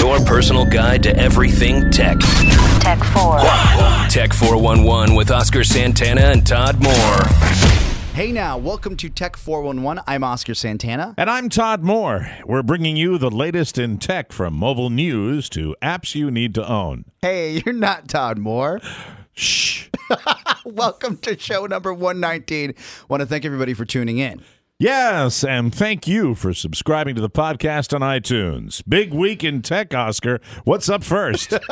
Your personal guide to everything tech. Tech 4. Tech 411 with Oscar Santana and Todd Moore. Hey now, welcome to Tech 411. I'm Oscar Santana. And I'm Todd Moore. We're bringing you the latest in tech from mobile news to apps you need to own. Hey, you're not Todd Moore. Shh. welcome to show number 119. Want to thank everybody for tuning in. Yes, and thank you for subscribing to the podcast on iTunes. Big week in tech, Oscar. What's up first?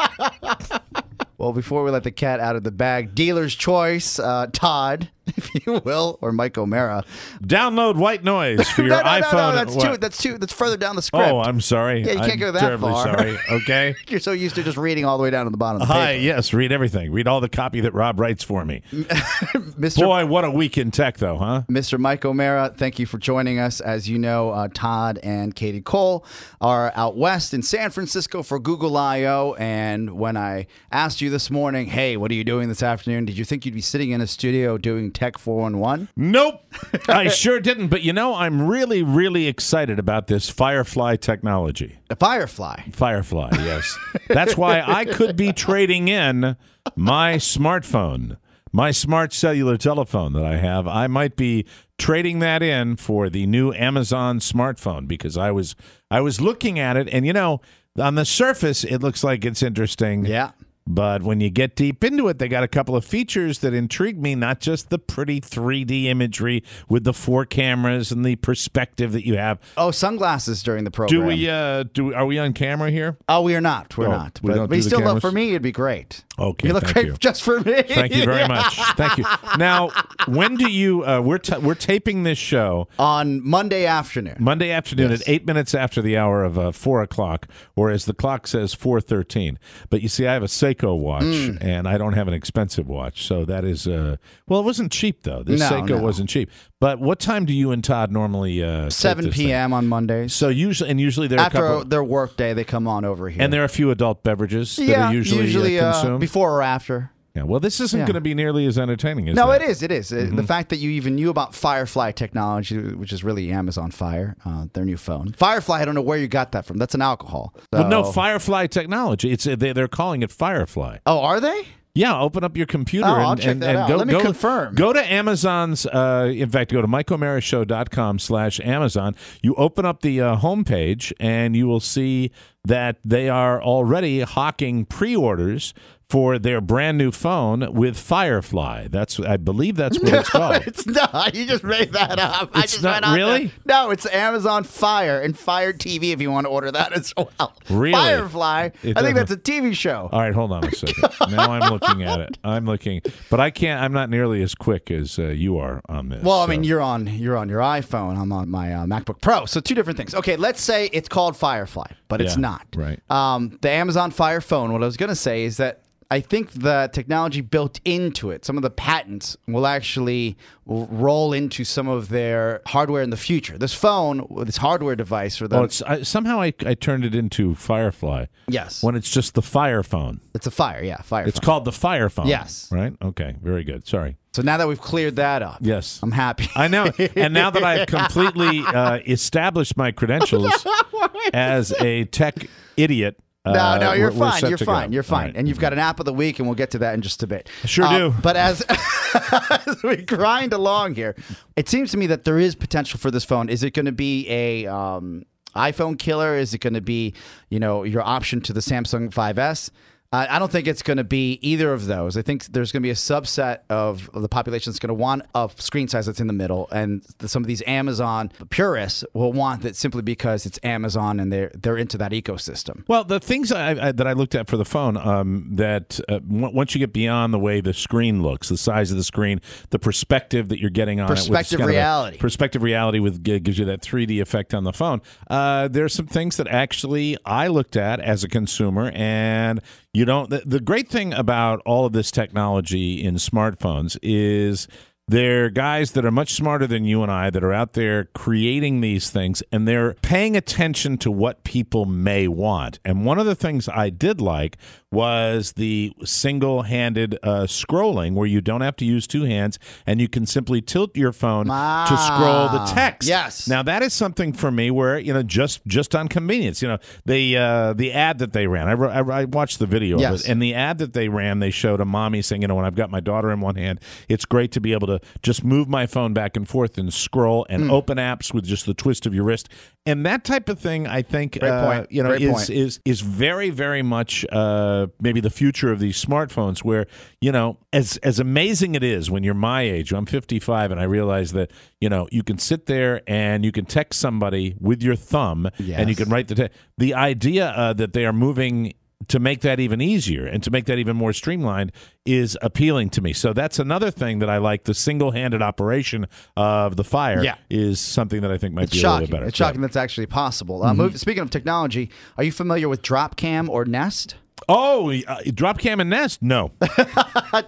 Well, before we let the cat out of the bag, dealer's choice, uh, Todd, if you will, or Mike O'Meara. Download white noise for your no, no, iPhone. no, no, that's What? too. That's too. That's further down the script. Oh, I'm sorry. Yeah, you can't I'm go that terribly far. sorry. Okay. You're so used to just reading all the way down to the bottom of the Hi, paper. yes, read everything. Read all the copy that Rob writes for me. Mr. Boy, what a week in tech, though, huh? Mr. Mike O'Meara, thank you for joining us. As you know, uh, Todd and Katie Cole are out west in San Francisco for Google I/O. And when I asked you this morning, "Hey, what are you doing this afternoon?" Did you think you'd be sitting in a studio doing Tech 411? Nope. I sure didn't. But you know, I'm really, really excited about this Firefly technology. The Firefly. Firefly, yes. That's why I could be trading in my smartphone, my smart cellular telephone that I have. I might be trading that in for the new Amazon smartphone because I was I was looking at it and you know, on the surface it looks like it's interesting. Yeah. But when you get deep into it, they got a couple of features that intrigue me, not just the pretty 3D imagery with the four cameras and the perspective that you have. Oh, sunglasses during the program. Do we uh do are we on camera here? Oh, we are not. We're Oh, not. we but don't but do you the still for me. It'd be great. Okay, You look thank great you. just for me. Thank you very much. Thank you. Now, when do you uh we're ta we're taping this show On Monday afternoon. Monday afternoon Yes. at eight minutes after the hour of uh, four o'clock, or as the clock says, four thirteen. But you see, I have a Seiko watch, Mm. and I don't have an expensive watch, so that is uh, well, it wasn't cheap though. This No, Seiko no. wasn't cheap. But what time do you and Todd normally uh, 7 this thing? p.m. on Mondays. So usually, and usually there are a After couple, their work day, they come on over here. and there are a few adult beverages that yeah, are usually, uh, uh, consumed. Before or after. yeah. Well, this isn't Yeah. going to be nearly as entertaining as No, that. it is. It is. Uh, Mm-hmm. The fact that you even knew about Firefly technology, which is really Amazon Fire, uh, their new phone. Firefly, I don't know where you got that from. That's an alcohol. Well, no, So- Firefly technology. It's uh, they, they're calling it Firefly. Oh, are they? Yeah, open up your computer Oh, and, I'll check and, that and out. go. Let me go, confirm. Go to Amazon's. Uh, in fact, go to MikeO'MearaShow.com slash Amazon. You open up the uh, homepage and you will see that they are already hawking pre-orders for their brand new phone with Firefly. That's I believe that's what it's called. it's not. You just made that up. I It's just not really? there. No, it's Amazon Fire and Fire TV if you want to order that as well. Really? Firefly. It I think that's a TV show. All right, hold on a second. now I'm looking at it. I'm looking, but I can't. I'm not nearly as quick as uh, you are on this. Well, I so- mean, you're on you're on your iPhone. I'm on my uh, MacBook Pro. So two different things. Okay, let's say it's called Firefly, but it's not. right. Um, the Amazon Fire phone. What I was going to say is that I think the technology built into it, some of the patents, will actually roll into some of their hardware in the future. This phone, this hardware device for them. Oh, it's I, somehow I, I turned it into Firefly. yes, When it's just the Fire phone. it's a Fire. Yeah, Fire. It's phone. called the Fire phone. Yes. Right? Okay. Very good. Sorry. So now that we've cleared that up, Yes. I'm happy. I know. And now that I've completely uh, established my credentials as a tech idiot. No, uh, no, you're we're- we're fine. You're to go. fine. You're fine. right. And you've got an app of the week, and we'll get to that in just a bit. Sure Uh, do. But as, as we grind along here, it seems to me that there is potential for this phone. Is it going to be a um, iPhone killer? Is it going to be, you know, your option to the Samsung 5S? Uh, I don't think it's going to be either of those. I think there's going to be a subset of, of the population that's going to want a screen size that's in the middle, and the, some of these Amazon purists will want that simply because it's Amazon and they're they're into that ecosystem. Well, the things I, I, that I looked at for the phone, um, that uh, w- once you get beyond the way the screen looks, the size of the screen, the perspective that you're getting on it, Perspective reality. perspective reality with gives you that 3D effect on the phone. Uh, there's some things that actually I looked at as a consumer, and you don't. The, the great thing about all of this technology in smartphones is They're guys that are much smarter than you and I that are out there creating these things and they're paying attention to what people may want. And one of the things I did like was the single handed uh, scrolling where you don't have to use two hands and you can simply tilt your phone to scroll the Ah, text. yes. Now that is something for me where, you know, just just on convenience, you know, the uh, the ad that they ran, I, I, I watched the video Yes. of it, and the ad that they ran, they showed a mommy saying, you know, when I've got my daughter in one hand, it's great to be able to just move my phone back and forth and scroll and Hmm. open apps with just the twist of your wrist. And that type of thing, I think, uh, you know, Great is, point. is is very, very much uh, maybe the future of these smartphones. Where you know, as as amazing it is when you're my age, I'm 55, and I realize that you know you can sit there and you can text somebody with your thumb, and you can write the te- the idea uh, that they are moving to make that even easier and to make that even more streamlined is appealing to me. So that's another thing that I like. The single-handed operation of the fire Yeah. is something that I think might It's be a shocking. little bit better. It's shocking that's actually possible. Uh, move, speaking of technology, are you familiar with Dropcam or Nest? Oh, uh, Dropcam and Nest? No.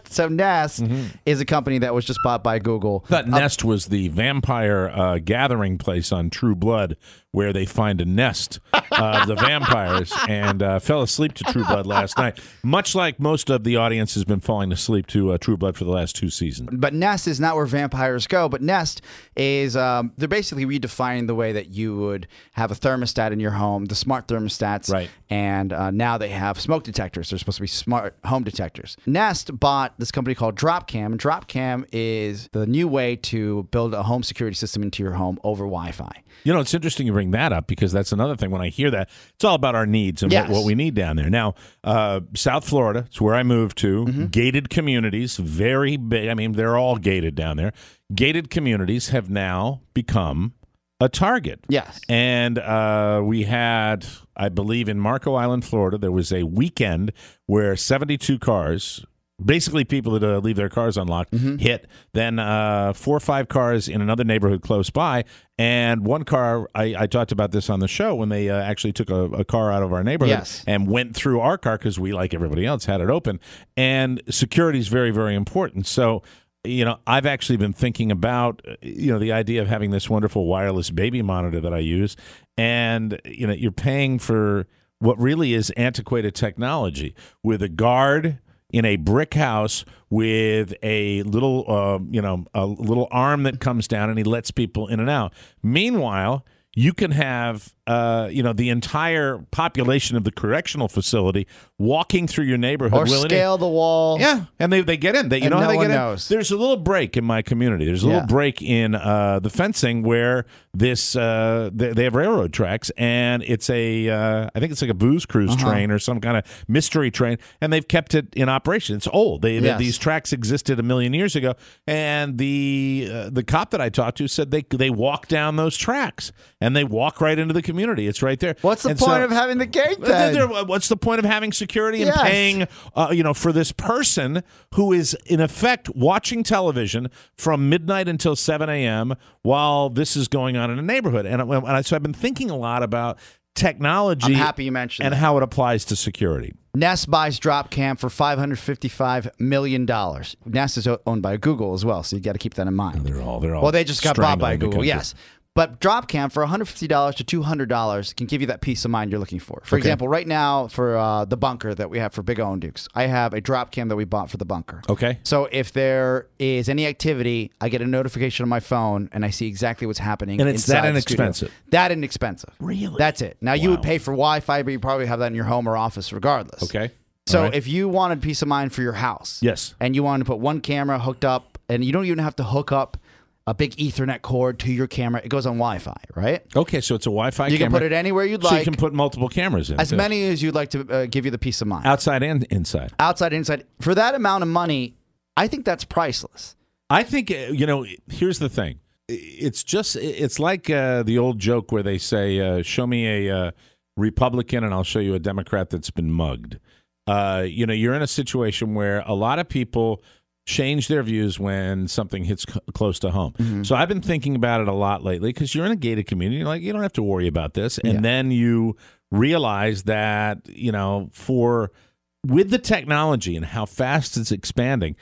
So Nest Mm-hmm. is a company that was just bought by Google. thought Nest was the vampire uh, gathering place on True Blood where they find a nest of the vampires and uh, fell asleep to True Blood last night. Much like most of the audience has been falling asleep to uh, True Blood for the last two seasons. But Nest is not where vampires go. But Nest is um, they're basically redefining the way that you would have a thermostat in your home, the smart thermostats. Right. And uh, now they have smoke detectors. They're supposed to be smart home detectors. Nest bought this company called Dropcam. And Dropcam is the new way to build a home security system into your home over Wi-Fi. You know, it's interesting bring that up because that's another thing. When I hear that, it's all about our needs and Yes. what, what we need down there. Now, uh, South Florida, it's where I moved to. Mm-hmm. Gated communities, very big. I mean, they're all gated down there. Gated communities have now become a target. Yes. And uh, we had, I believe, in Marco Island, Florida, there was a weekend where 72 cars, basically people that uh, leave their cars unlocked, hit. Then uh, four or five cars in another neighborhood close by. And one car, I, I talked about this on the show when they uh, actually took a, a car out of our neighborhood Yes. and went through our car because we, like everybody else, had it open. And security is very, very important. So, you know, I've actually been thinking about, uh, you know, the idea of having this wonderful wireless baby monitor that I use. And, you know, you're paying for what really is antiquated technology with a guard in a brick house with a little, uh, you know, a little arm that comes down and he lets people in and out. Meanwhile, you can have, uh, you know, the entire population of the correctional facility walking through your neighborhood. Or scale the wall. Yeah, and they, they get in. They, you And know how they get knows. in. There's a little break in my community. There's a little Yeah. break in uh, the fencing where this uh, they, they have railroad tracks, and it's a uh, I think it's like a booze cruise Uh-huh. train or some kind of mystery train, and they've kept it in operation. It's old. They, they- these tracks existed a million years ago, and the uh, the cop that I talked to said they they walk down those tracks and they walk right into the community. It's right there. What's the And point so- of having the gate then? there- what's the point of having security and Yes. paying, uh, you know, for this person who is in effect watching television from midnight until seven a.m. while this is going on in a neighborhood? And, and I, so I've been thinking a lot about technology. I'm happy you mentioned and that. how it applies to security. Nest buys Dropcam for $555 million. Nest is owned by Google as well, so you got to keep that in mind. They're all they're all Well, they just got bought by Google, yes. But Dropcam for $150 to $200 can give you that peace of mind you're looking for. For example, right now for uh, the bunker that we have for Big O and Dukes, I have a Dropcam that we bought for the bunker. Okay. So if there is any activity, I get a notification on my phone and I see exactly what's happening. And it's that studio. inexpensive? That inexpensive. Really? That's it. Now you would pay for Wi-Fi, but you probably have that in your home or office regardless. Okay. So right. if you wanted peace of mind for your house, Yes. and you wanted to put one camera hooked up, and you don't even have to hook up a big Ethernet cord to your camera, it goes on Wi-Fi, right? Okay, so it's a Wi-Fi You can put it anywhere you'd like. so you can put multiple cameras in. as too. many as you'd like to uh, give you the peace of mind, outside and inside. outside, inside. For that amount of money, I think that's priceless. I think uh, you know. Here's the thing. It's just it's like uh, the old joke where they say, uh, "Show me a uh, Republican, and I'll show you a Democrat that's been mugged." Uh, you know, you're in a situation where a lot of people change their views when something hits c- close to home. Mm-hmm. So I've been thinking about it a lot lately because you're in a gated community. You're like, you don't have to worry about this, and Yeah. then you realize that you know for with the technology and how fast it's expanding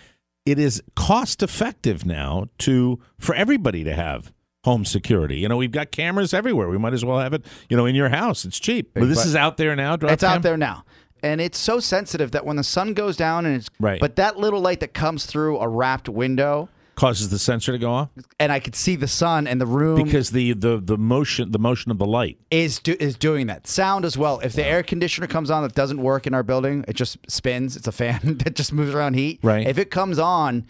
it is cost effective now to for everybody to have home security. You know, we've got cameras everywhere. We might as well have it, you know, in your house. It's cheap. But this is out there now. It's out there now. And it's so sensitive that when the sun goes down and it's Right. but that little light that comes through a wrapped window Causes the sensor to go off and I could see the sun and the room because the, the the motion the motion of the light. is do, is doing that. Sound as well. If the air conditioner comes on that doesn't work in our building, it just spins. It's a fan that just moves around heat. Right. If it comes on,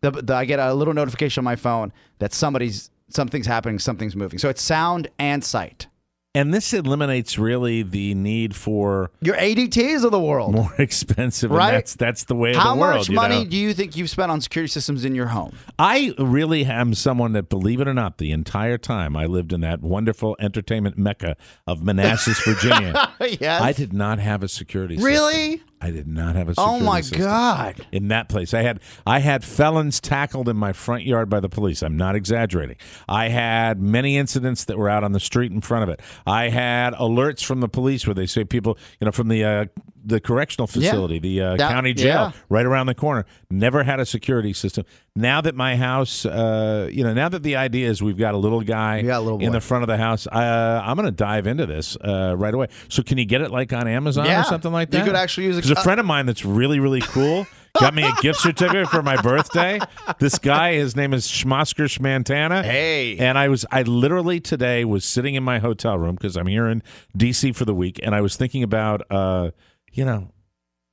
the, the I get a little notification on my phone that somebody's something's happening, something's moving. So it's sound and sight. And this eliminates really the need for Your ADTs of the world. more expensive. Right? That's that's the way of How the world. much you money know? do you think you've spent on security systems in your home? I really am someone that, believe it or not, the entire time I lived in that wonderful entertainment mecca of Manassas, Virginia, yes. I did not have a security system. I did not have a Oh my system. god. In that place, I had I had felons tackled in my front yard by the police. I'm not exaggerating. I had many incidents that were out on the street in front of it. I had alerts from the police where they say people, you know, from the uh, the correctional facility, the uh, That- county jail, yeah. right around the corner. Never had a security system. Now that my house, uh, you know, now that the idea is we've got a little guy a little in the front of the house, uh, I'm going to dive into this uh, right away. So can you get it like on Amazon Yeah. or something like that? You could actually use a- There's a friend of mine that's really really cool. Got me a gift certificate for my birthday. This guy, his name is Schmosker Schmantana. Hey. And I was, I literally today was sitting in my hotel room because I'm here in DC for the week, and I was thinking about, uh, you know,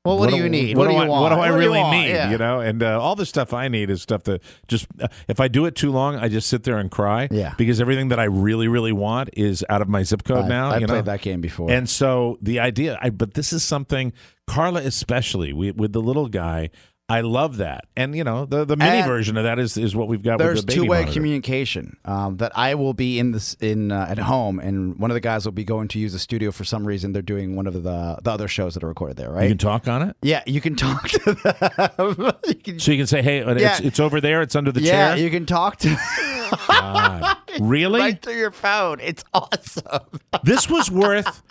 Well, what, do you need? What, do do, you I, want? what do I you really want? need? Yeah. You know, and uh, all the stuff I need is stuff that just uh, if I do it too long, I just sit there and cry. Yeah. Because everything that I really, really want is out of my zip code I- now. I you know? played that game before. And so the idea, I, but this is something, Carla especially, we, with the little guy, I love that. And, you know, the, the mini And version of that is, is what we've got There's with the two-way monitor. communication um, that I will be in this in uh, at home, and one of the guys will be going to use the studio for some reason. They're doing one of the the other shows that are recorded there, right? You can talk on it? yeah, you can talk to them. you can, So you can say, hey, it's, Yeah. it's over there. It's under the yeah, chair. Yeah, you can talk to God. Really? right through your phone. It's awesome. this was worth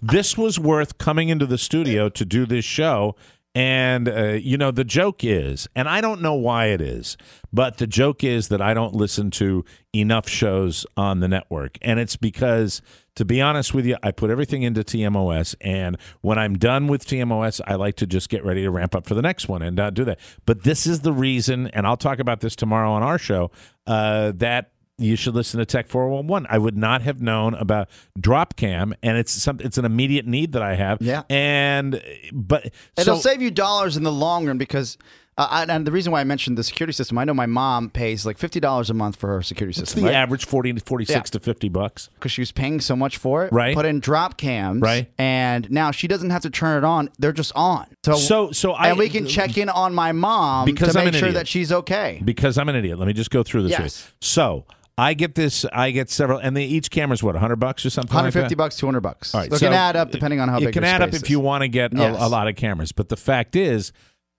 this was worth coming into the studio to do this show and uh, you know the joke is and i don't know why it is but the joke is that i don't listen to enough shows on the network. And it's because to be honest with you i put everything into tmos and when i'm done with tmos i like to just get ready to ramp up for the next one and uh, do that. But this is the reason and i'll talk about this tomorrow on our show uh, that you should listen to Tech 411. I would not have known about Dropcam, and it's some it's an immediate need that I have. Yeah. and but It'll so save you dollars in the long run because. Uh, and the reason why I mentioned the security system, I know my mom pays like fifty dollars a month for her security it's system. the right? average 40 to 46 Yeah. to 50 bucks. because she was paying so much for it. Right. Put in drop cams. Right. And now she doesn't have to turn it on; they're just on. So So so I and we can check in on my mom Because to I'm make sure idiot. that she's okay. because I'm an idiot. Let me just go through this. Yes. you. So I get this. I get several, and they, each camera's what 100 bucks or something. 150 that? bucks, 200 bucks. All right, it so can add up depending on how it big can your add up space if you want to get a, Yes. a lot of cameras. But the fact is,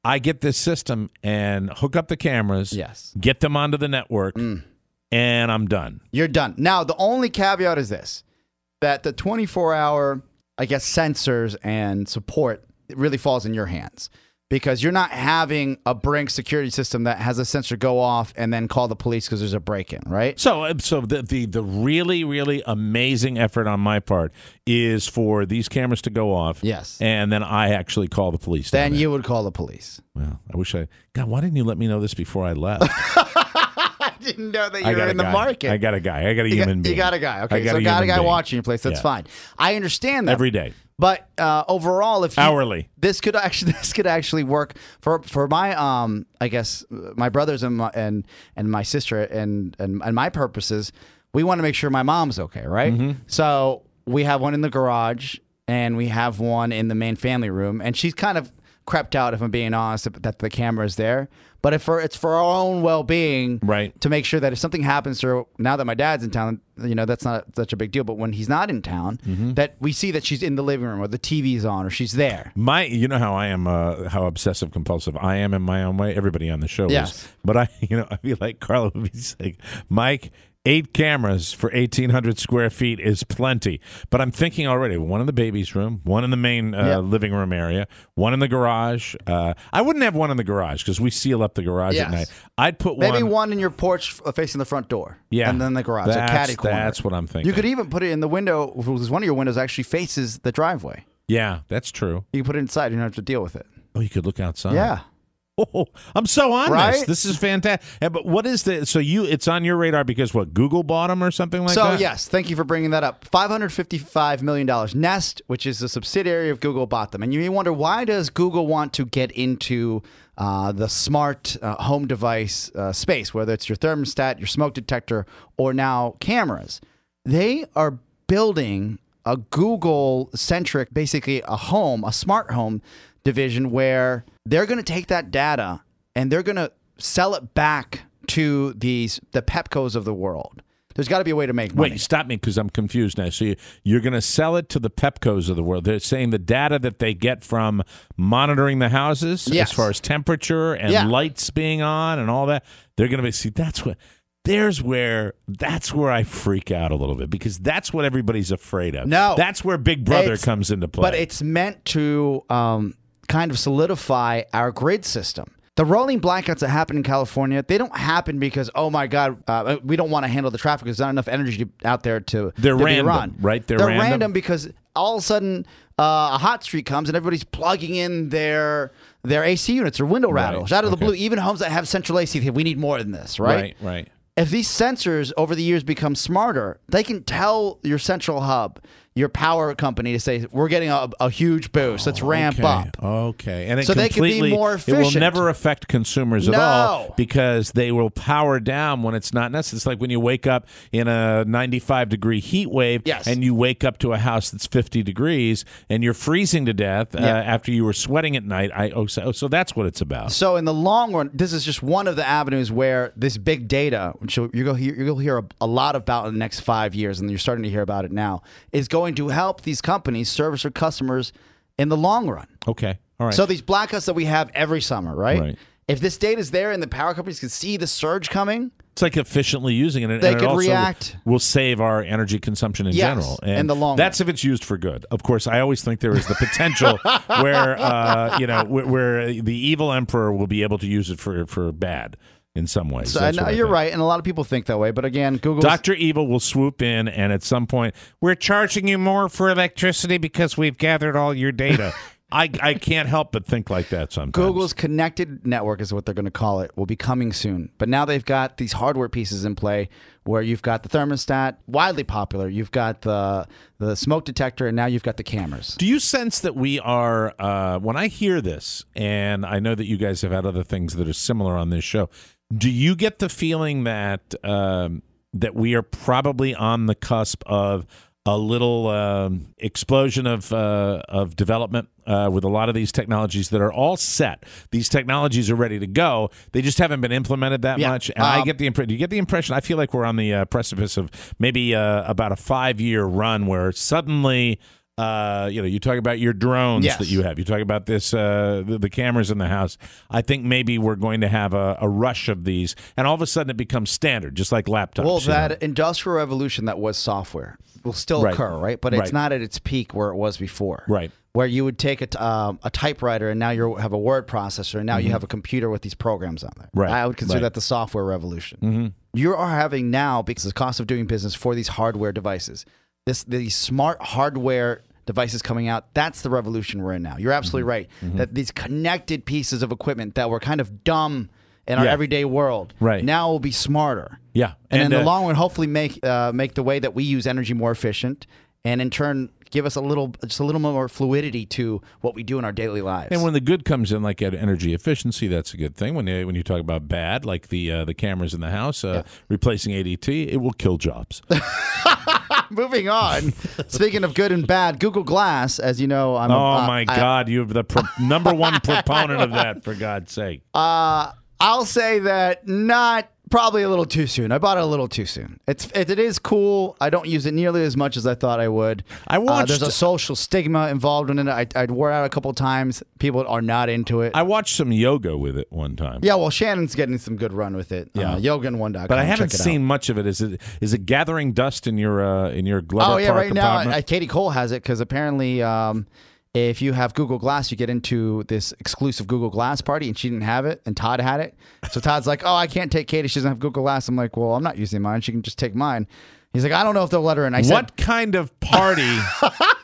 I get this system and hook up the cameras. Yes. Mm. Get them onto the network, and I'm done. You're done. Now, the only caveat is this that the 24 hour, I guess, sensors and support really falls in your hands because you're not having a Brink security system that has a sensor go off and then call the police because there's a break in, right? So, uh, so the, the the really really amazing effort on my part is for these cameras to go off. Yes. and then I actually call the police. Then you would call the police. Well, I wish I. God, why didn't you let me know this before I left? I didn't know that you were in the guy. market. I got a guy. I got a you, human got, being. you got a guy. I Okay, got so a got a guy being. watching your place. That's Yeah. fine. I understand that. every day. But uh, overall, if you, Hourly. this could actually this could actually work for for my um I guess my brothers and my and and my sister and and, and my purposes. We want to make sure my mom's okay, right? Mm-hmm. So we have one in the garage and we have one in the main family room, and she's kind of crept out, if I'm being honest, that the camera is there. But if for, it's for our own well being, Right. to make sure that if something happens to her now that my dad's in town, you know, that's not such a big deal. But when he's not in town, Mm-hmm. that we see that she's in the living room or the TV's on or she's there. My, you know how I am, uh, how obsessive compulsive I am in my own way. Everybody on the show Yes. is, but I, you know, I feel like Carla would be like, Mike, eight cameras for 1,800 square feet is plenty. But I'm thinking already one in the baby's room, one in the main uh, Yeah. living room area, one in the garage. Uh, I wouldn't have one in the garage because we seal up the garage Yes. at night. I'd put Maybe one. one in your porch uh, facing the front door. Yeah. And then the garage, a That's- caddy corner. that's what I'm thinking. You could even put it in the window because one of your windows actually faces the driveway. yeah, that's true. You can put it inside. You don't have to deal with it. Oh, you could look outside. Yeah. Oh, I'm so on this. Right? This is fantastic. But what is the? So you, it's on your radar because what? Google bought them or something like so that. So yes, thank you for bringing that up. Five hundred fifty-five million dollars. Nest, which is a subsidiary of Google, bought them, and you may wonder why does Google want to get into uh, the smart uh, home device uh, space, whether it's your thermostat, your smoke detector, or now cameras. They are building a Google-centric, basically a home, a smart home division where they're going to take that data and they're going to sell it back to these the Pepcos of the world. There's got to be a way to make money. Wait, stop me because I'm confused now. So you, you're going to sell it to the Pepcos of the world. They're saying the data that they get from monitoring the houses, Yes. as far as temperature and Yeah. lights being on and all that, they're going to be. See, that's what. There's where that's where I freak out a little bit because that's what everybody's afraid of. No. that's where Big Brother comes into play. But it's meant to um, kind of solidify our grid system. The rolling blackouts that happen in California, they don't happen because, oh my God, uh, we don't want to handle the traffic. There's not enough energy out there to, They're to be random, run. right? They're They're, random? because all of a sudden uh, a hot streak comes and everybody's plugging in their their AC units or window rattles out of the blue. Even homes that have central AC, we need more than this, right? right, right. if these sensors over the years become smarter, they can tell your central hub, your power company, to say we're getting a, a huge boost. Let's ramp okay. up. Okay, and it So they could be more It will never affect consumers at all because they will power down when it's not necessary. It's like when you wake up in a 95 degree heat wave, Yes. and you wake up to a house that's 50 degrees and you're freezing to death uh, after you were sweating at night. I oh so, so that's what it's about. So in the long run, this is just one of the avenues where this big data, which you'll, you'll hear, you'll hear a, a lot about in the next five years, and you're starting to hear about it now, is going to help these companies service their customers in the long run. Okay, all right. So these blackouts that we have every summer, right? Right. If this data is there and the power companies can see the surge coming, It's like efficiently using it. and- They and it could also react. Will save our energy consumption in Yes, general. in the long That's if it's used for good. Of course, I always think there is the potential where uh, you know where, where the evil emperor will be able to use it for for bad in some ways. so That's and what I you're right, and a lot of people think that way. But again, Google Dr. Evil will swoop in and at some point, we're charging you more for electricity because we've gathered all your data. I, I can't help but think like that sometimes. Google's connected network is what they're going to call it. Will be coming soon. But now they've got these hardware pieces in play where you've got the thermostat, widely popular. You've got the the smoke detector, and now you've got the cameras. Do you sense that we are, uh, when I hear this, and I know that you guys have had other things that are similar on this show, do you get the feeling that um, that we are probably on the cusp of a little um, explosion of uh, of development uh, with a lot of these technologies that are all set. These technologies are ready to go. They just haven't been implemented that Yeah. much. And I Um, get the impression. Do you get the impression? I feel like we're on the uh, precipice of maybe uh, about a five year run where suddenly. Uh, you know, you talk about your drones Yes. that you have. You talk about this, uh, the, the cameras in the house. I think maybe we're going to have a, a rush of these, and all of a sudden it becomes standard, just like laptops. Well, you know? that industrial revolution that was software will still Right. occur, right? But Right. it's not at its peak where it was before. Right. Where you would take a, t- um, a typewriter and now you have a word processor and now you have a computer with these programs on there. Mm-hmm. Right. I would consider Right. that the software revolution. Mm-hmm. You are having now, because of the cost of doing business for these hardware devices, this these smart hardware devices coming out, that's the revolution we're in now. You're absolutely Mm-hmm. right. That these connected pieces of equipment that were kind of dumb in our Yeah. everyday world Right. now will be smarter. yeah, And, in the uh, long run, hopefully make uh, make the way that we use energy more efficient, and in turn give us a little just a little more fluidity to what we do in our daily lives. And when the good comes in, like at energy efficiency, that's a good thing. When you, when you talk about bad, like the uh, the cameras in the house uh, replacing ADT, it will kill jobs. Moving on. Speaking of good and bad, Google Glass, as you know, I'm. oh uh, my I- God, you're the pro- number one proponent of that, for God's sake. Uh, I'll say that not Probably a little too soon. I bought it a little too soon. It's it, it is cool. I don't use it nearly as much as I thought I would. I Uh, watched- there's a social stigma involved in it. I I wore out a couple times. People are not into it. I watched some yoga with it one time. yeah, well, Shannon's getting some good run with it. Yeah. uh, yogan1.com. But I haven't it out. seen much of it. Is it is it gathering dust in your uh, in your Glover Oh yeah, right now uh, Katie Cole has it because apparently, um, if you have Google Glass, you get into this exclusive Google Glass party, and she didn't have it, and Todd had it. So Todd's like, "Oh, I can't take Katie; she doesn't have Google Glass." I'm like, "Well, I'm not using mine; she can just take mine." He's like, "I don't know if they'll let her in." I said, what kind of party?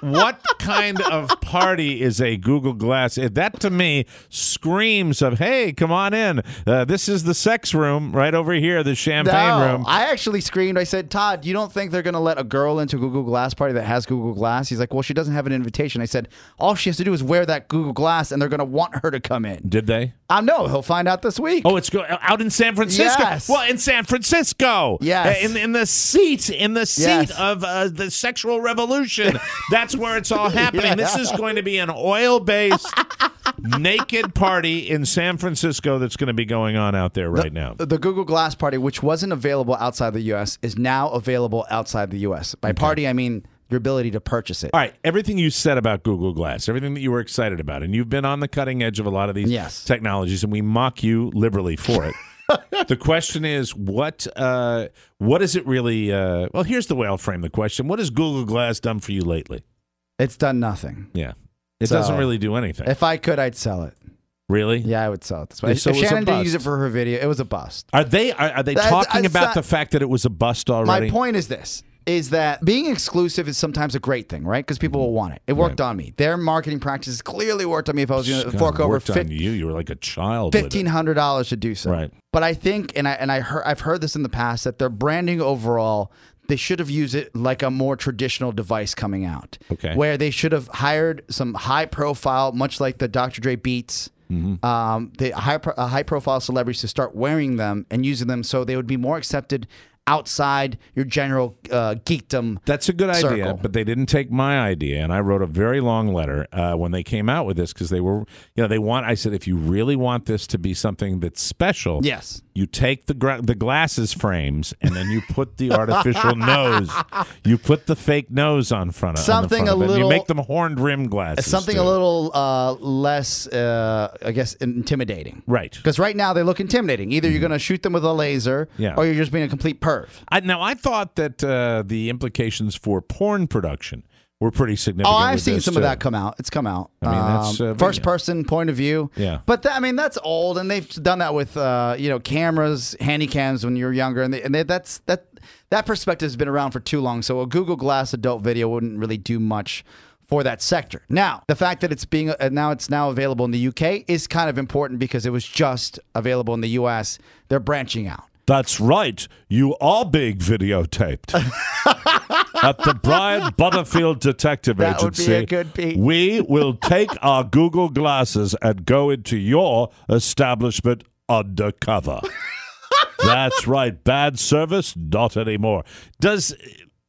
what kind of party is a Google Glass? Eh, That to me screams of, "Hey, come on in. Uh, this is the sex room right over here, the champagne No, room." I actually screamed. I said, Todd, you don't think they're going to let a girl into a Google Glass party that has Google Glass? He's like, well, she doesn't have an invitation. I said, all she has to do is wear that Google Glass, and they're going to want her to come in. Did they? I know. He'll find out this week. Oh, it's go- out in San Francisco. Yes. Well, in San Francisco. Yes. Uh, In in the seat in the seat Yes. of uh, the sexual revolution. That's where it's all happening. This is going to be an oil-based naked party in San Francisco that's going to be going on out there right now. The Google Glass party, which wasn't available outside the U.S., is now available outside the U.S. By party, I mean your ability to purchase it. All right, everything you said about Google Glass, everything that you were excited about, and you've been on the cutting edge of a lot of these Yes. technologies, and we mock you liberally for it. the question is, what uh, what is it really? Uh, well, here's the way I'll frame the question: What has Google Glass done for you lately? It's done nothing. Yeah, it So- doesn't really do anything. If I could, I'd sell it. really? Yeah, I would sell it. This way. so if Shannon didn't use it for her video, it was a bust. Are they are, are they That- talking about not- the fact that it was a bust already? My point is this. Is that being exclusive is sometimes a great thing, right? Because people will want it. It worked on me. Their marketing practices clearly worked on me. If I was going to fork over fif- on you. You were like a child. fifteen hundred dollars to do so. Right. But I think, and I and I heard, I've heard this in the past that their branding overall, they should have used it like a more traditional device coming out. Okay. Where they should have hired some high profile, much like the Dr. Dre Beats. Mm-hmm. Um, the high uh, high profile celebrities to start wearing them and using them so they would be more accepted outside your general uh, geekdom. That's a good idea, but they didn't take my idea, and I wrote a very long letter uh, when they came out with this because they were, you know, they want. I said, if you really want this to be something that's special, Yes. You take the gra- the glasses frames and then you put the artificial nose, you put the fake nose on front of Something front a of it, little- You make them horned rim glasses. Something too. a little uh, less, uh, I guess, intimidating. right. Because right now they look intimidating. Either you're going to shoot them with a laser, Mm-hmm. Yeah. or you're just being a complete perv. I, now I thought that uh, the implications for porn production were pretty significant. Oh, I've seen some of that come out. It's come out. I mean, that's, Um, uh, first person point of view. Yeah. but that, I mean that's old, and they've done that with uh, you know cameras, handy cams when you were younger, and, they, and they, that's that that perspective has been around for too long. So a Google Glass adult video wouldn't really do much for that sector. Now, the fact that it's being uh, now it's now available in the UK is kind of important because it was just available in the US. They're branching out. That's right. You are being videotaped. At the Brian Butterfield Detective That would be Agency, a good beat. we will take our Google glasses and go into your establishment undercover. That's right. Bad service, not anymore. Does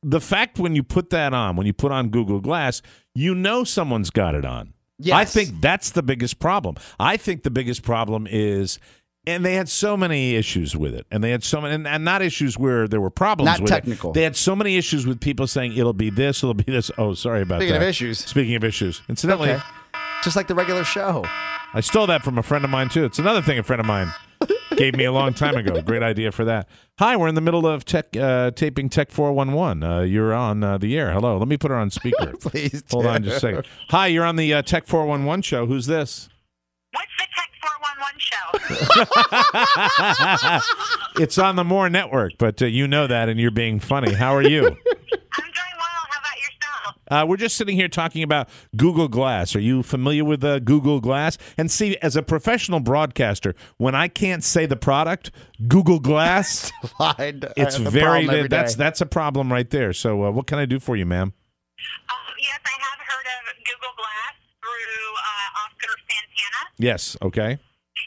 the fact when you put that on, when you put on Google Glass, you know someone's got it on? Yes. I think that's the biggest problem. I think the biggest problem is. And they had so many issues with it, and they had so many, and, and not issues where there were problems. Not with it. technical. They had so many issues with people saying it'll be this, it'll be this. Oh, sorry about Speaking that. of issues. Speaking of issues, incidentally, Okay. Just like the regular show. I stole that from a friend of mine too. It's another thing a friend of mine gave me a long time ago. Great idea for that. Hi, we're in the middle of tech uh, taping Tech Four One One. Uh, You're on uh, the air. Hello. Let me put her on speaker. Please. Hold on just a second. Hi, you're on the uh, Tech Four One One show. Who's this? What's the Tech 411 show? It's on the More Network, but uh, you know that, and you're being funny. How are you? I'm doing well. How about yourself? Uh, we're just sitting here talking about Google Glass. Are you familiar with uh, Google Glass? And see, as a professional broadcaster, when I can't say the product, Google Glass, it's I have a very problem that's that's a problem right there. So, uh, what can I do for you, ma'am? Um, yes, I have heard of Google Glass through uh, Oscar Santana. Yes. Okay.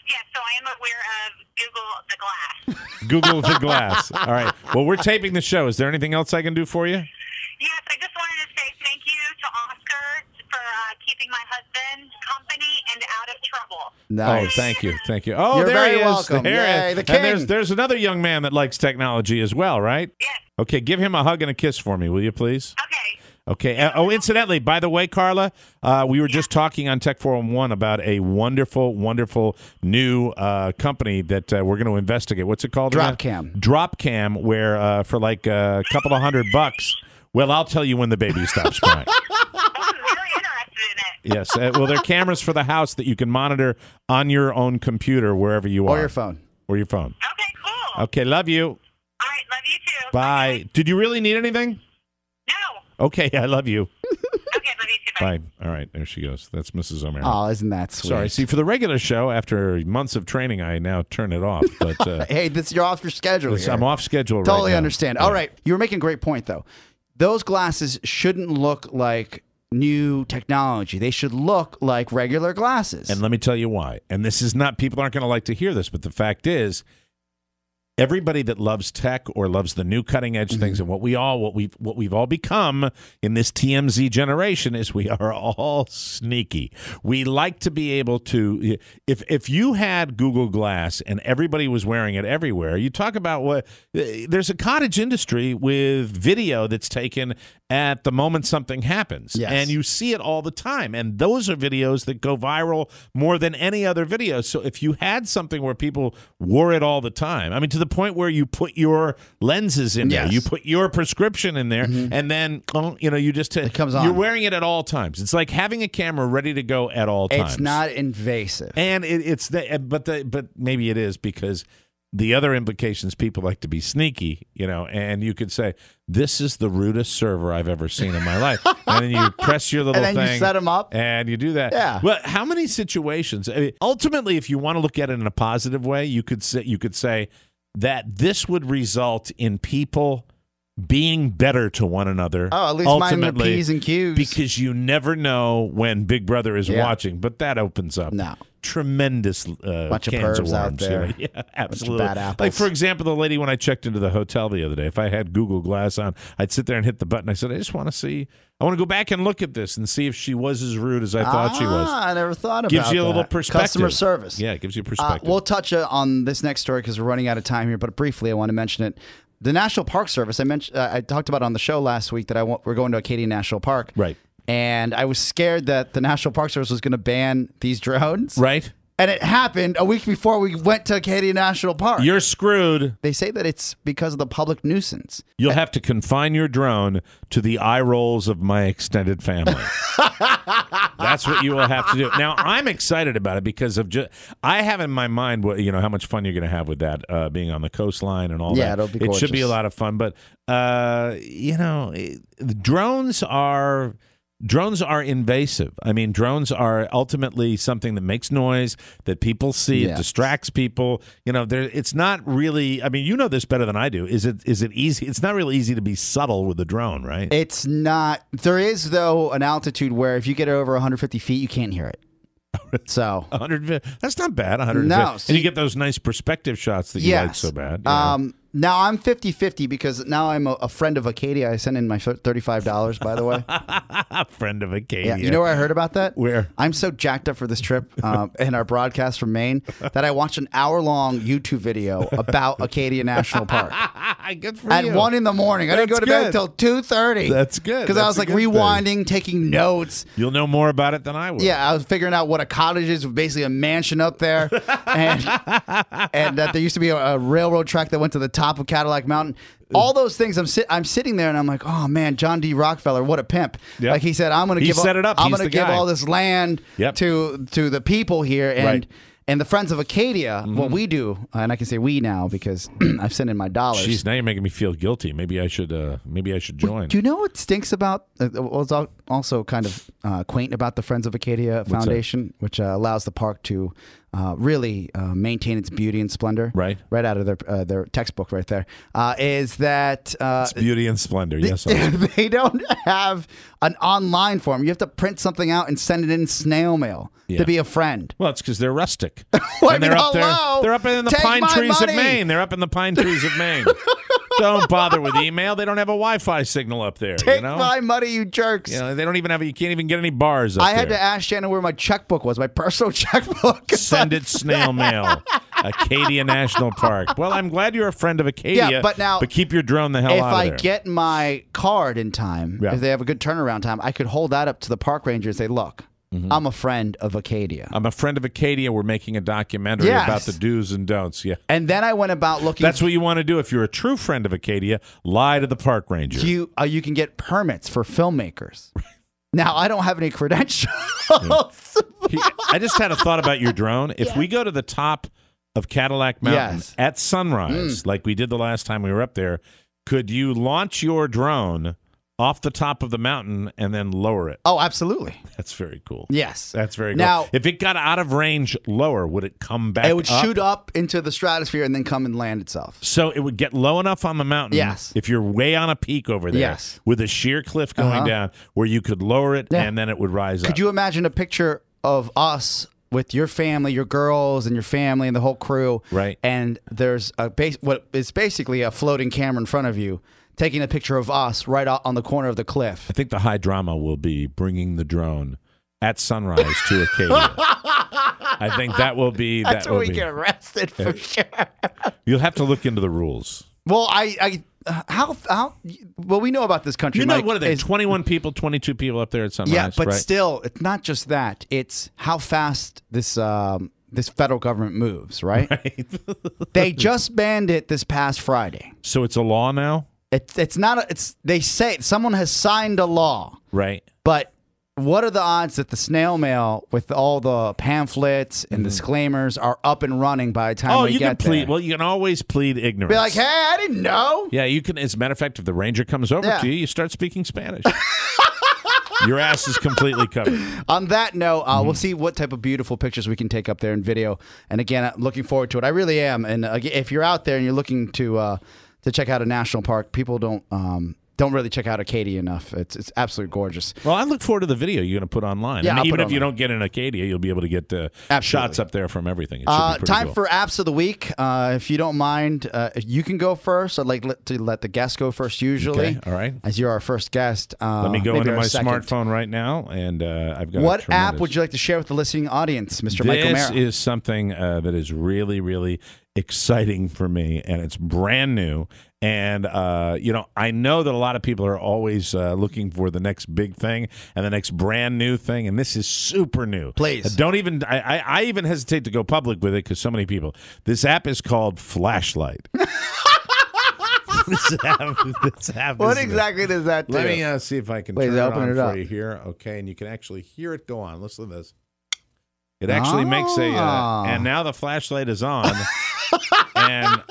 Yes, so I am aware of Google the Glass. Google the Glass. All right. Well, we're taping the show. Is there anything else I can do for you? yes, I just wanted to say thank you to Oscar for uh, keeping my husband company and out of trouble. Nice. Oh, thank you, thank you. Oh, You're there very he is. welcome. There Yay, the And there's there's another young man that likes technology as well, right? Yes. Okay, give him a hug and a kiss for me, will you please? Okay. Okay. Uh, oh, incidentally, by the way, Carla, uh, we were just talking on Tech 411 about a wonderful, wonderful new uh, company that uh, we're going to investigate. What's it called? Dropcam. Dropcam, where uh, for like a couple of hundred bucks. Well, I'll tell you when the baby stops crying. I'm very interested in it. yes. Uh, well, they're cameras for the house that you can monitor on your own computer wherever you are. Or your phone. Or your phone. Okay, cool. Okay. Love you. All right, love you too. Bye. Did you really need anything? No. Okay. I love you. Okay, love you too. Bye. Bye. All right. There she goes. That's Mrs. O'Meara. Oh, isn't that sweet? Sorry. See, for the regular show, after months of training, I now turn it off. But uh, Hey, this you're off your schedule. it's- here. I'm off schedule. right Totally now. understand. Yeah. All right, you were making a great point though. Those glasses shouldn't look like new technology. They should look like regular glasses. And let me tell you why. And this is not people aren't going to like to hear this, but the fact is, everybody that loves tech or loves the new cutting edge things mm-hmm. and what we all what we've what we've all become in this TMZ generation is we are all sneaky. We like to be able to if if you had Google Glass and everybody was wearing it everywhere, you talk about what eh, there's a cottage industry with video that's taken at the moment something happens. Yes. And you see it all the time. And those are videos that go viral more than any other video. So if you had something where people wore it all the time, I mean, to the point where you put your lenses in there, you put your prescription in there, mm-hmm. and then, oh, you know, you just, it comes on. You're wearing it at all times. It's like having a camera ready to go at all times. it's not invasive. And it, it's the, but the, but maybe it is because the other implications people like to be sneaky, you know, and you could say, this is the rudest server I've ever seen in my life. and then you press your little thing. And then you set them up. And you do that. Yeah. Well, how many situations? I mean, ultimately, if you want to look at it in a positive way, you could say, you could say that this would result in people being better to one another. Oh, at least ultimately, P's and Q's. Because you never know when Big Brother is Yeah. watching, but that opens up No. Tremendous uh, Bunch of cans out worms, you there. know? Yeah, absolutely. bad apples. Like for example, the lady when I checked into the hotel the other day, if I had Google Glass on, I'd sit there and hit the button. I said, I just want to see. I want to go back and look at this and see if she was as rude as I thought she was. Ah, I never thought about Gives you a little perspective. Customer service. Yeah, it gives you Uh, perspective. we'll touch uh, on this next story because we're running out of time here. But briefly, I want to mention it. The National Park Service. I mentioned. Uh, I talked about on the show last week that I want, we're going to Acadia National Park. Right. And I was scared that the National Park Service was going to ban these drones. right? And it happened a week before we went to Acadia National Park. You're screwed. they say that it's because of the public nuisance. You'll have to confine your drone to the eye rolls of my extended family. That's what you will have to do. Now, I'm excited about it because of just I have in my mind what you know how much fun you're going to have with that uh, being on the coastline and all Yeah, that. it'll be It should be a lot of fun, but uh, you know, it- the drones are drones are invasive. I mean, drones are ultimately something that makes noise that people see. It distracts people. You know, there. It's not really. I mean, you know this better than I do. Is it? Is it easy? It's not really easy to be subtle with a drone, right? It's not. There is though an altitude where if you get over 150 feet, you can't hear it. So 100 that's not bad 100 No, and see- you get those nice perspective shots that you like so bad you know. Um, now I'm 50-50 because now I'm a, a friend of Acadia. I sent in my $35 by the way. friend of Acadia Yeah, you know where I heard about that? Where? I'm so jacked up for this trip um, and our broadcast from Maine that I watched an hour long YouTube video about Acadia National Park good for at you. one in the morning. I didn't go to bed good. until two thirty. That's good. because I was like good thing. rewinding, taking notes. you'll know more about it than I will Yeah, I was figuring out what a cottage is, basically a mansion up there, and and that there used to be a, a railroad track that went to the top of Cadillac Mountain. All those things. I'm sit, I'm sitting there, and I'm like, oh man, John D. Rockefeller, what a pimp! Yep. Like he said, I'm going to give set it up. I'm going to give guy. all this land Yep. to to the people here, and. Right. And the Friends of Acadia, Mm-hmm. what we do, and I can say we now because I've sent in my dollars. Jeez, now you're making me feel guilty. Maybe I should. Uh, maybe I should join. Do you know what stinks about? Uh, was also kind of uh, quaint about the Friends of Acadia Foundation, which uh, allows the park to uh, really uh, maintain its beauty and splendor. Right. right out of their uh, their textbook, right there. Uh, is that uh, It's beauty and splendor. Yes. Oscar. they don't have an online form. You have to print something out and send it in snail mail Yeah. to be a friend. well, it's because they're rustic. Well, and they're mean, up there. They're up in the pine trees money. of Maine. They're up in the pine trees of Maine. don't bother with email. They don't have a Wi-Fi signal up there. Take you know? my money, you jerks. You know, they don't even have. You can't even get any bars. Up I had there. to ask Shannon where my checkbook was, my personal checkbook. Send it snail mail. Acadia National Park. Well, I'm glad you're a friend of Acadia. Yeah, but now- but keep your drone the hell if out of I there. get my card in time, Yeah. if they have a good turnaround time, I could hold that up to the park ranger and say, "Look, Mm-hmm. I'm a friend of Acadia." I'm a friend of Acadia. We're making a documentary Yes. about the do's and don'ts. Yeah. and then I went about looking. That's what you want to do if you're a true friend of Acadia. Lie to the park ranger. you uh, you can get permits for filmmakers. now I don't have any credentials. He- I just had a thought about your drone. If we go to the top of Cadillac Mountain Yes. at sunrise, like we did the last time we were up there, could you launch your drone off the top of the mountain and then lower it? oh, absolutely. That's very cool. Yes. That's very cool. Now- if it got out of range lower, would it come back? it would up? shoot up into the stratosphere and then come and land itself. So it would get low enough on the mountain. Yes. If you're way on a peak over there. Yes. With a sheer cliff going Uh-huh. down where you could lower it Yeah. and then it would rise up. Could you imagine a picture of us with your family, your girls, and your family, and the whole crew? Right. And there's a base, what is basically a floating camera in front of you, taking a picture of us right out on the corner of the cliff. I think the high drama will be bringing the drone at sunrise to Acadia. I think that will be that That's will where we be. get arrested for sure. You'll have to look into the rules. Well, I, I, how, how, well, we know about this country. You know Mike, what are they? is- 21 people, 22 people up there at sunrise. yeah, but right? still, it's not just that. It's how fast this, um, this federal government moves, right? they just banned it this past Friday. so it's a law now, It's it's not a, it's they say someone has signed a law, right? but what are the odds that the snail mail with all the pamphlets and disclaimers are up and running by the time Mm-hmm. Oh, we you can get plead. there? Well, you can always plead ignorance. Be like, hey, I didn't know. Yeah, you can. As a matter of fact, if the ranger comes over Yeah. to you, you start speaking Spanish. Your ass is completely covered. On that note, uh, Mm-hmm. we'll see what type of beautiful pictures we can take up there in video. And again, I'm looking forward to it. I really am. And uh, if you're out there and you're looking to uh, to check out a national park, people don't um, don't really check out Acadia enough. It's it's absolutely gorgeous. Well, I look forward to the video you're going to put online. Yeah, and I'll even if you don't get in Acadia, you'll be able to get the Absolutely. shots up there from everything. It Uh, be time cool. for apps of the week. Uh, if you don't mind, uh, you can go first. I'd like let, to let the guest go first. Usually, Okay, all right. as you're our first guest. Uh, Let me go into my second. smartphone right now, and uh, I've got. What app would you like to share with the listening audience, Mr. This Mike O'Meara? is something uh, that is really, really exciting for me, and it's brand new. And uh, you know, I know that a lot of people are always uh, looking for the next big thing and the next brand new thing, and this is super new. Please. Uh, don't even. I, I, I even hesitate to go public with it because so many people. This app is called Flashlight. this app, this app what exactly does that do? Let me uh, see if I can turn it open on it for up. you here. Okay, and you can actually hear it go on. Listen to this. It actually makes a, uh, Ah. and now the flashlight is on, and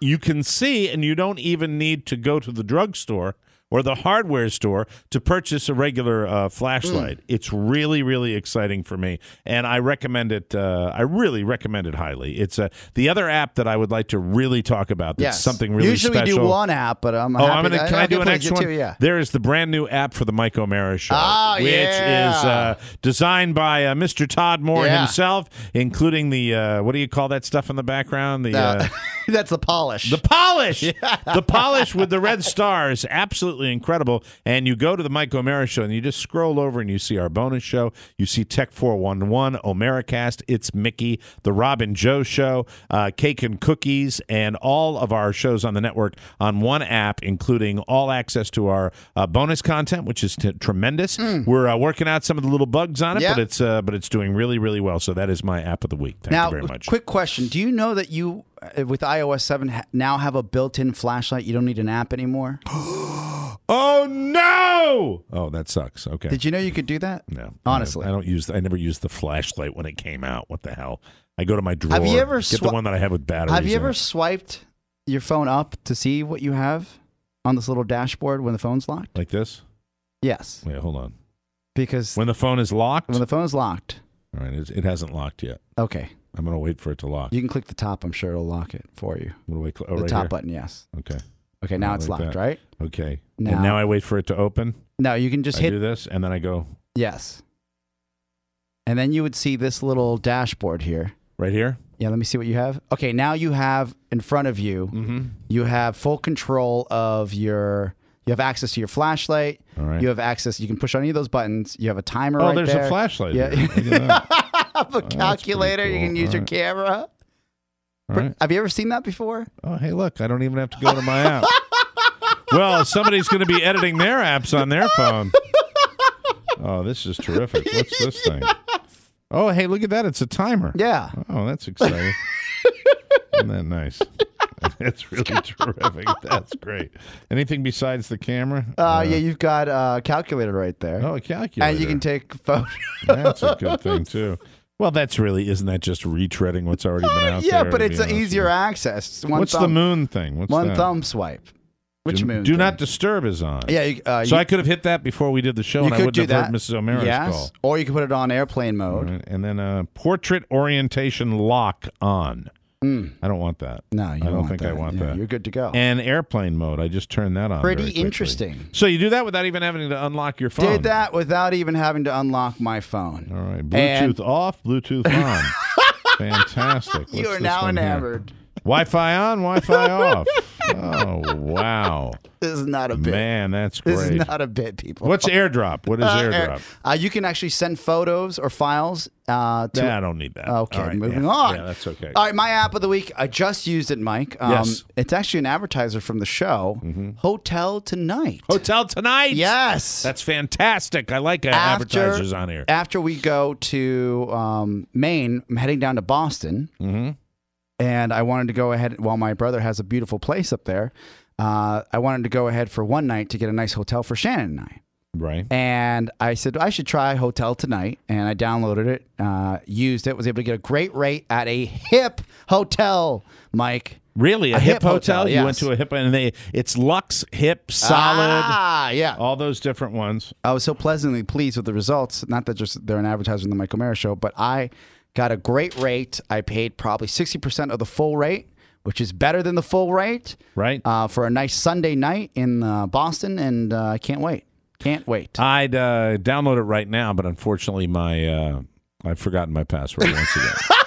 you can see, and you don't even need to go to the drugstore or the hardware store to purchase a regular uh, flashlight. Hmm. It's really, really exciting for me, and I recommend it. Uh, I really recommend it highly. It's uh, the other app that I would like to really talk about. That's yes. something really Usually special. we do one app, but I'm Oh, happy I'm gonna. that- Can I okay, do an extra one? too, yeah. There is the brand new app for the Mike O'Meara Show, Ah, which yeah. is uh, designed by uh, Mr. Todd Moore Yeah. himself, including the uh, what do you call that stuff in the background? The that's the polish. the polish, the polish with the red stars, absolutely incredible. And you go to the Mike O'Meara show, and you just scroll over, and you see our bonus show. You see Tech Four One One, Omeracast, It's Mickey, the Robin Joe Show, uh, Cake and Cookies, and all of our shows on the network on one app, including all access to our uh, bonus content, which is t- tremendous. We're uh, working out some of the little bugs on it. Yeah. but it's uh, but it's doing really really well. So that is my app of the week. Thank now, you very much. quick question: Do you know that you, uh, with iOS seven, now have a built-in flashlight? You don't need an app anymore. Oh no! Oh, that sucks. Okay. Did you know you could do that? No, Honestly. I don't use. I never used the flashlight when it came out. What the hell? I go to my drawer. Have you ever get the one that I have with batteries? Have you ever it. swiped your phone up to see what you have on this little dashboard when the phone's locked? like this? Yes, Wait, hold on. because When the phone is locked. when the phone is locked, All right, it's, it hasn't locked yet. okay, I'm gonna wait for it to lock. you can click the top. I'm sure it'll lock it for you. I'm gonna wait. Oh, the right top here? button, yes. Okay. Okay, now it's like locked, that. right? Okay. Now- and now I wait for it to open. No, you can just I hit do this, and then I go yes, and then you would see this little dashboard here. right here. Yeah, let me see what you have. Okay, now you have in front of you, Mm-hmm. you have full control of your. You have access to your flashlight. All right. You have access. You can push on any of those buttons. You have a timer. Oh, right there's there. a flashlight. Yeah, there. Look at that. have a calculator. You cool. can use All your right. camera. Right. Have you ever seen that before? Oh, hey, look, I don't even have to go to my app. well, somebody's going to be editing their apps on their phone. Oh, this is terrific. What's this thing? Oh, hey, look at that. It's a timer. Yeah. Oh, that's exciting. Isn't that nice? That's really terrific. That's great. Anything besides the camera? Uh, yeah, you've got a calculator right there. Oh, a calculator. and you can take photos. That's a good thing, too. Well, that's really, isn't that just retreading what's already been out yeah, there? Yeah, but it's easier access. One What's the moon thing? What's One that? thumb swipe. Which do, moon? Do thing? not disturb is on. Yeah, uh, So you, I could have hit that before we did the show, and I do have that. heard Mrs. O'Meara's yes. call. Or you could put it on airplane mode. Right, And then uh, portrait orientation lock on. I don't want that. No, you I don't, think that. I want Yeah, that. You're good to go. And airplane mode, I just turned that on. Pretty interesting. So you do that without even having to unlock your phone. Did that without even having to unlock my phone. All right, Bluetooth And- off, Bluetooth on. Fantastic. you are now enamored. here? Wi-Fi on, Wi-Fi off. Oh wow, This is not a bit. man, that's great. this is not a bit, people. What's AirDrop? What is Uh, air- AirDrop? uh, you can actually send photos or files uh, to. Nah, I don't need that. Okay, All right, moving yeah. on. Yeah, that's okay. All right, my app of the week. I just used it, Mike. Um, Yes. It's actually an advertiser from the show, Hotel Tonight. Hotel tonight. Yes. That's fantastic. I like uh, After- advertisers on here. After we go to um, Maine, I'm heading down to Boston. Mm-hmm. And I wanted to go ahead while my brother has a beautiful place up there. Uh, I wanted to go ahead for one night to get a nice hotel for Shannon and I. Right. And I said I should try Hotel Tonight, and I downloaded it, uh, used it, was able to get a great rate at a hip hotel. Mike, Really, a, A hip, hip hotel? hotel, You went to a hip, and they it's Lux, hip, solid, Ah, yeah. all those different ones. I was so pleasantly pleased with the results. Not that just they're an advertiser in the Mike O'Meara show, but I got a great rate. I paid probably sixty percent of the full rate, which is better than the full rate. Right. uh, for a nice Sunday night in uh, Boston, and uh, I can't wait. Can't wait. I'd uh, download it right now, but unfortunately, my uh, I've forgotten my password once again.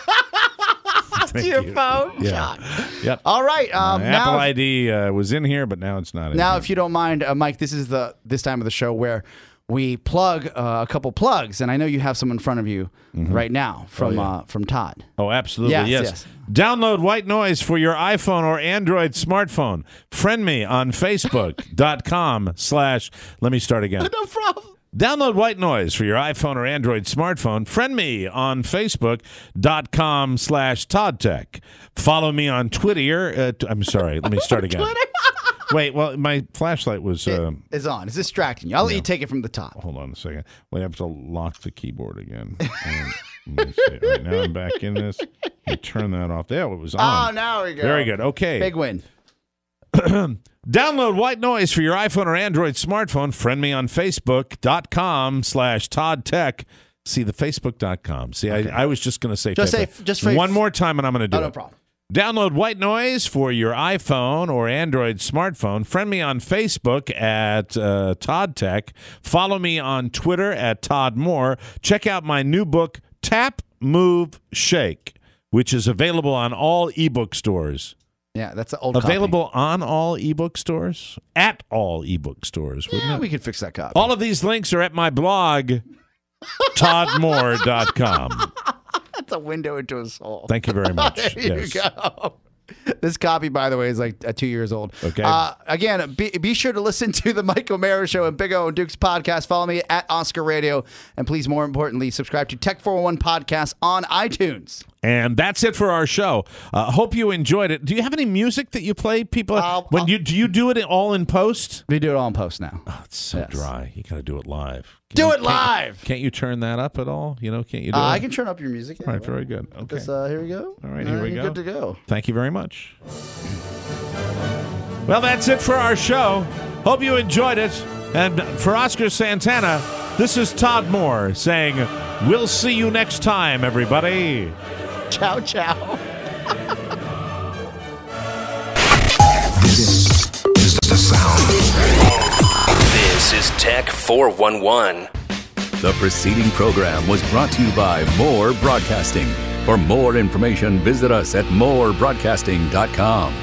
Thank your you. phone. Yeah. Yep. All right. Um, now, Apple ID uh, was in here, but now it's not. in now, here. if you don't mind, uh, Mike, this is the this time of the show where we plug uh, a couple plugs, and I know you have some in front of you right now from uh, from Todd. Oh, absolutely. Yes, Yes, yes. Download White Noise for your iPhone or Android smartphone. Friend me on Facebook.com slash, let me start again. No problem. Download White Noise for your iPhone or Android smartphone. Friend me on Facebook.com slash ToddTech. Follow me on Twitter. Uh, t- I'm sorry. Let me start again. Wait, well, my flashlight was. Uh, Is on. It's distracting you. I'll let you take it from the top. hold on a second. Wait, I have to lock the keyboard again. Let me see. All right, now I'm back in this. You turn that off. There, it was on. Oh, now we go. Very good. Okay. Big win. Download White Noise for your iPhone or Android smartphone. Friend me on Facebook.com slash Todd Tech. See the Facebook.com. See, I, I was just going to say Just Facebook. say- just one more time and I'm going to do Oh, it. no problem. Download White Noise for your iPhone or Android smartphone. Friend me on Facebook at uh, Todd Tech. Follow me on Twitter at Todd Moore. Check out my new book, Tap, Move, Shake, which is available on all ebook stores. Yeah, that's the old copy. Available on all ebook stores? At all ebook stores, wouldn't Yeah, it? we could fix that copy. All of these links are at my blog, toddmore.com. That's a window into a soul. Thank you very much. There yes. you go. This copy, by the way, is like uh, two years old. Okay. Uh, again, be, be sure to listen to the Mike O'Meara Show and Big O and Duke's podcast. Follow me at Oscar Radio. And please, more importantly, subscribe to Tech 411 Podcast on iTunes. And that's it for our show. Uh, hope you enjoyed it. Do you have any music that you play, people? I'll- when I'll- you do you do it all in post? We do it all in post now. It's so Yes. dry. You got to do it live. Can Do you- it can't- live! Can't you turn that up at all? You know, can't you do Uh, it? I can turn up your music. All right, very good. Okay. Uh, here we go. All right, here we you're go. Good to go. Thank you very much. Well, that's it for our show. Hope you enjoyed it. And for Oscar Santana, this is Todd Moore saying, We'll see you next time, everybody. Ciao, ciao. This is the sound. This is Tech 411. The preceding program was brought to you by More Broadcasting, For more information, visit us at morebroadcasting.com.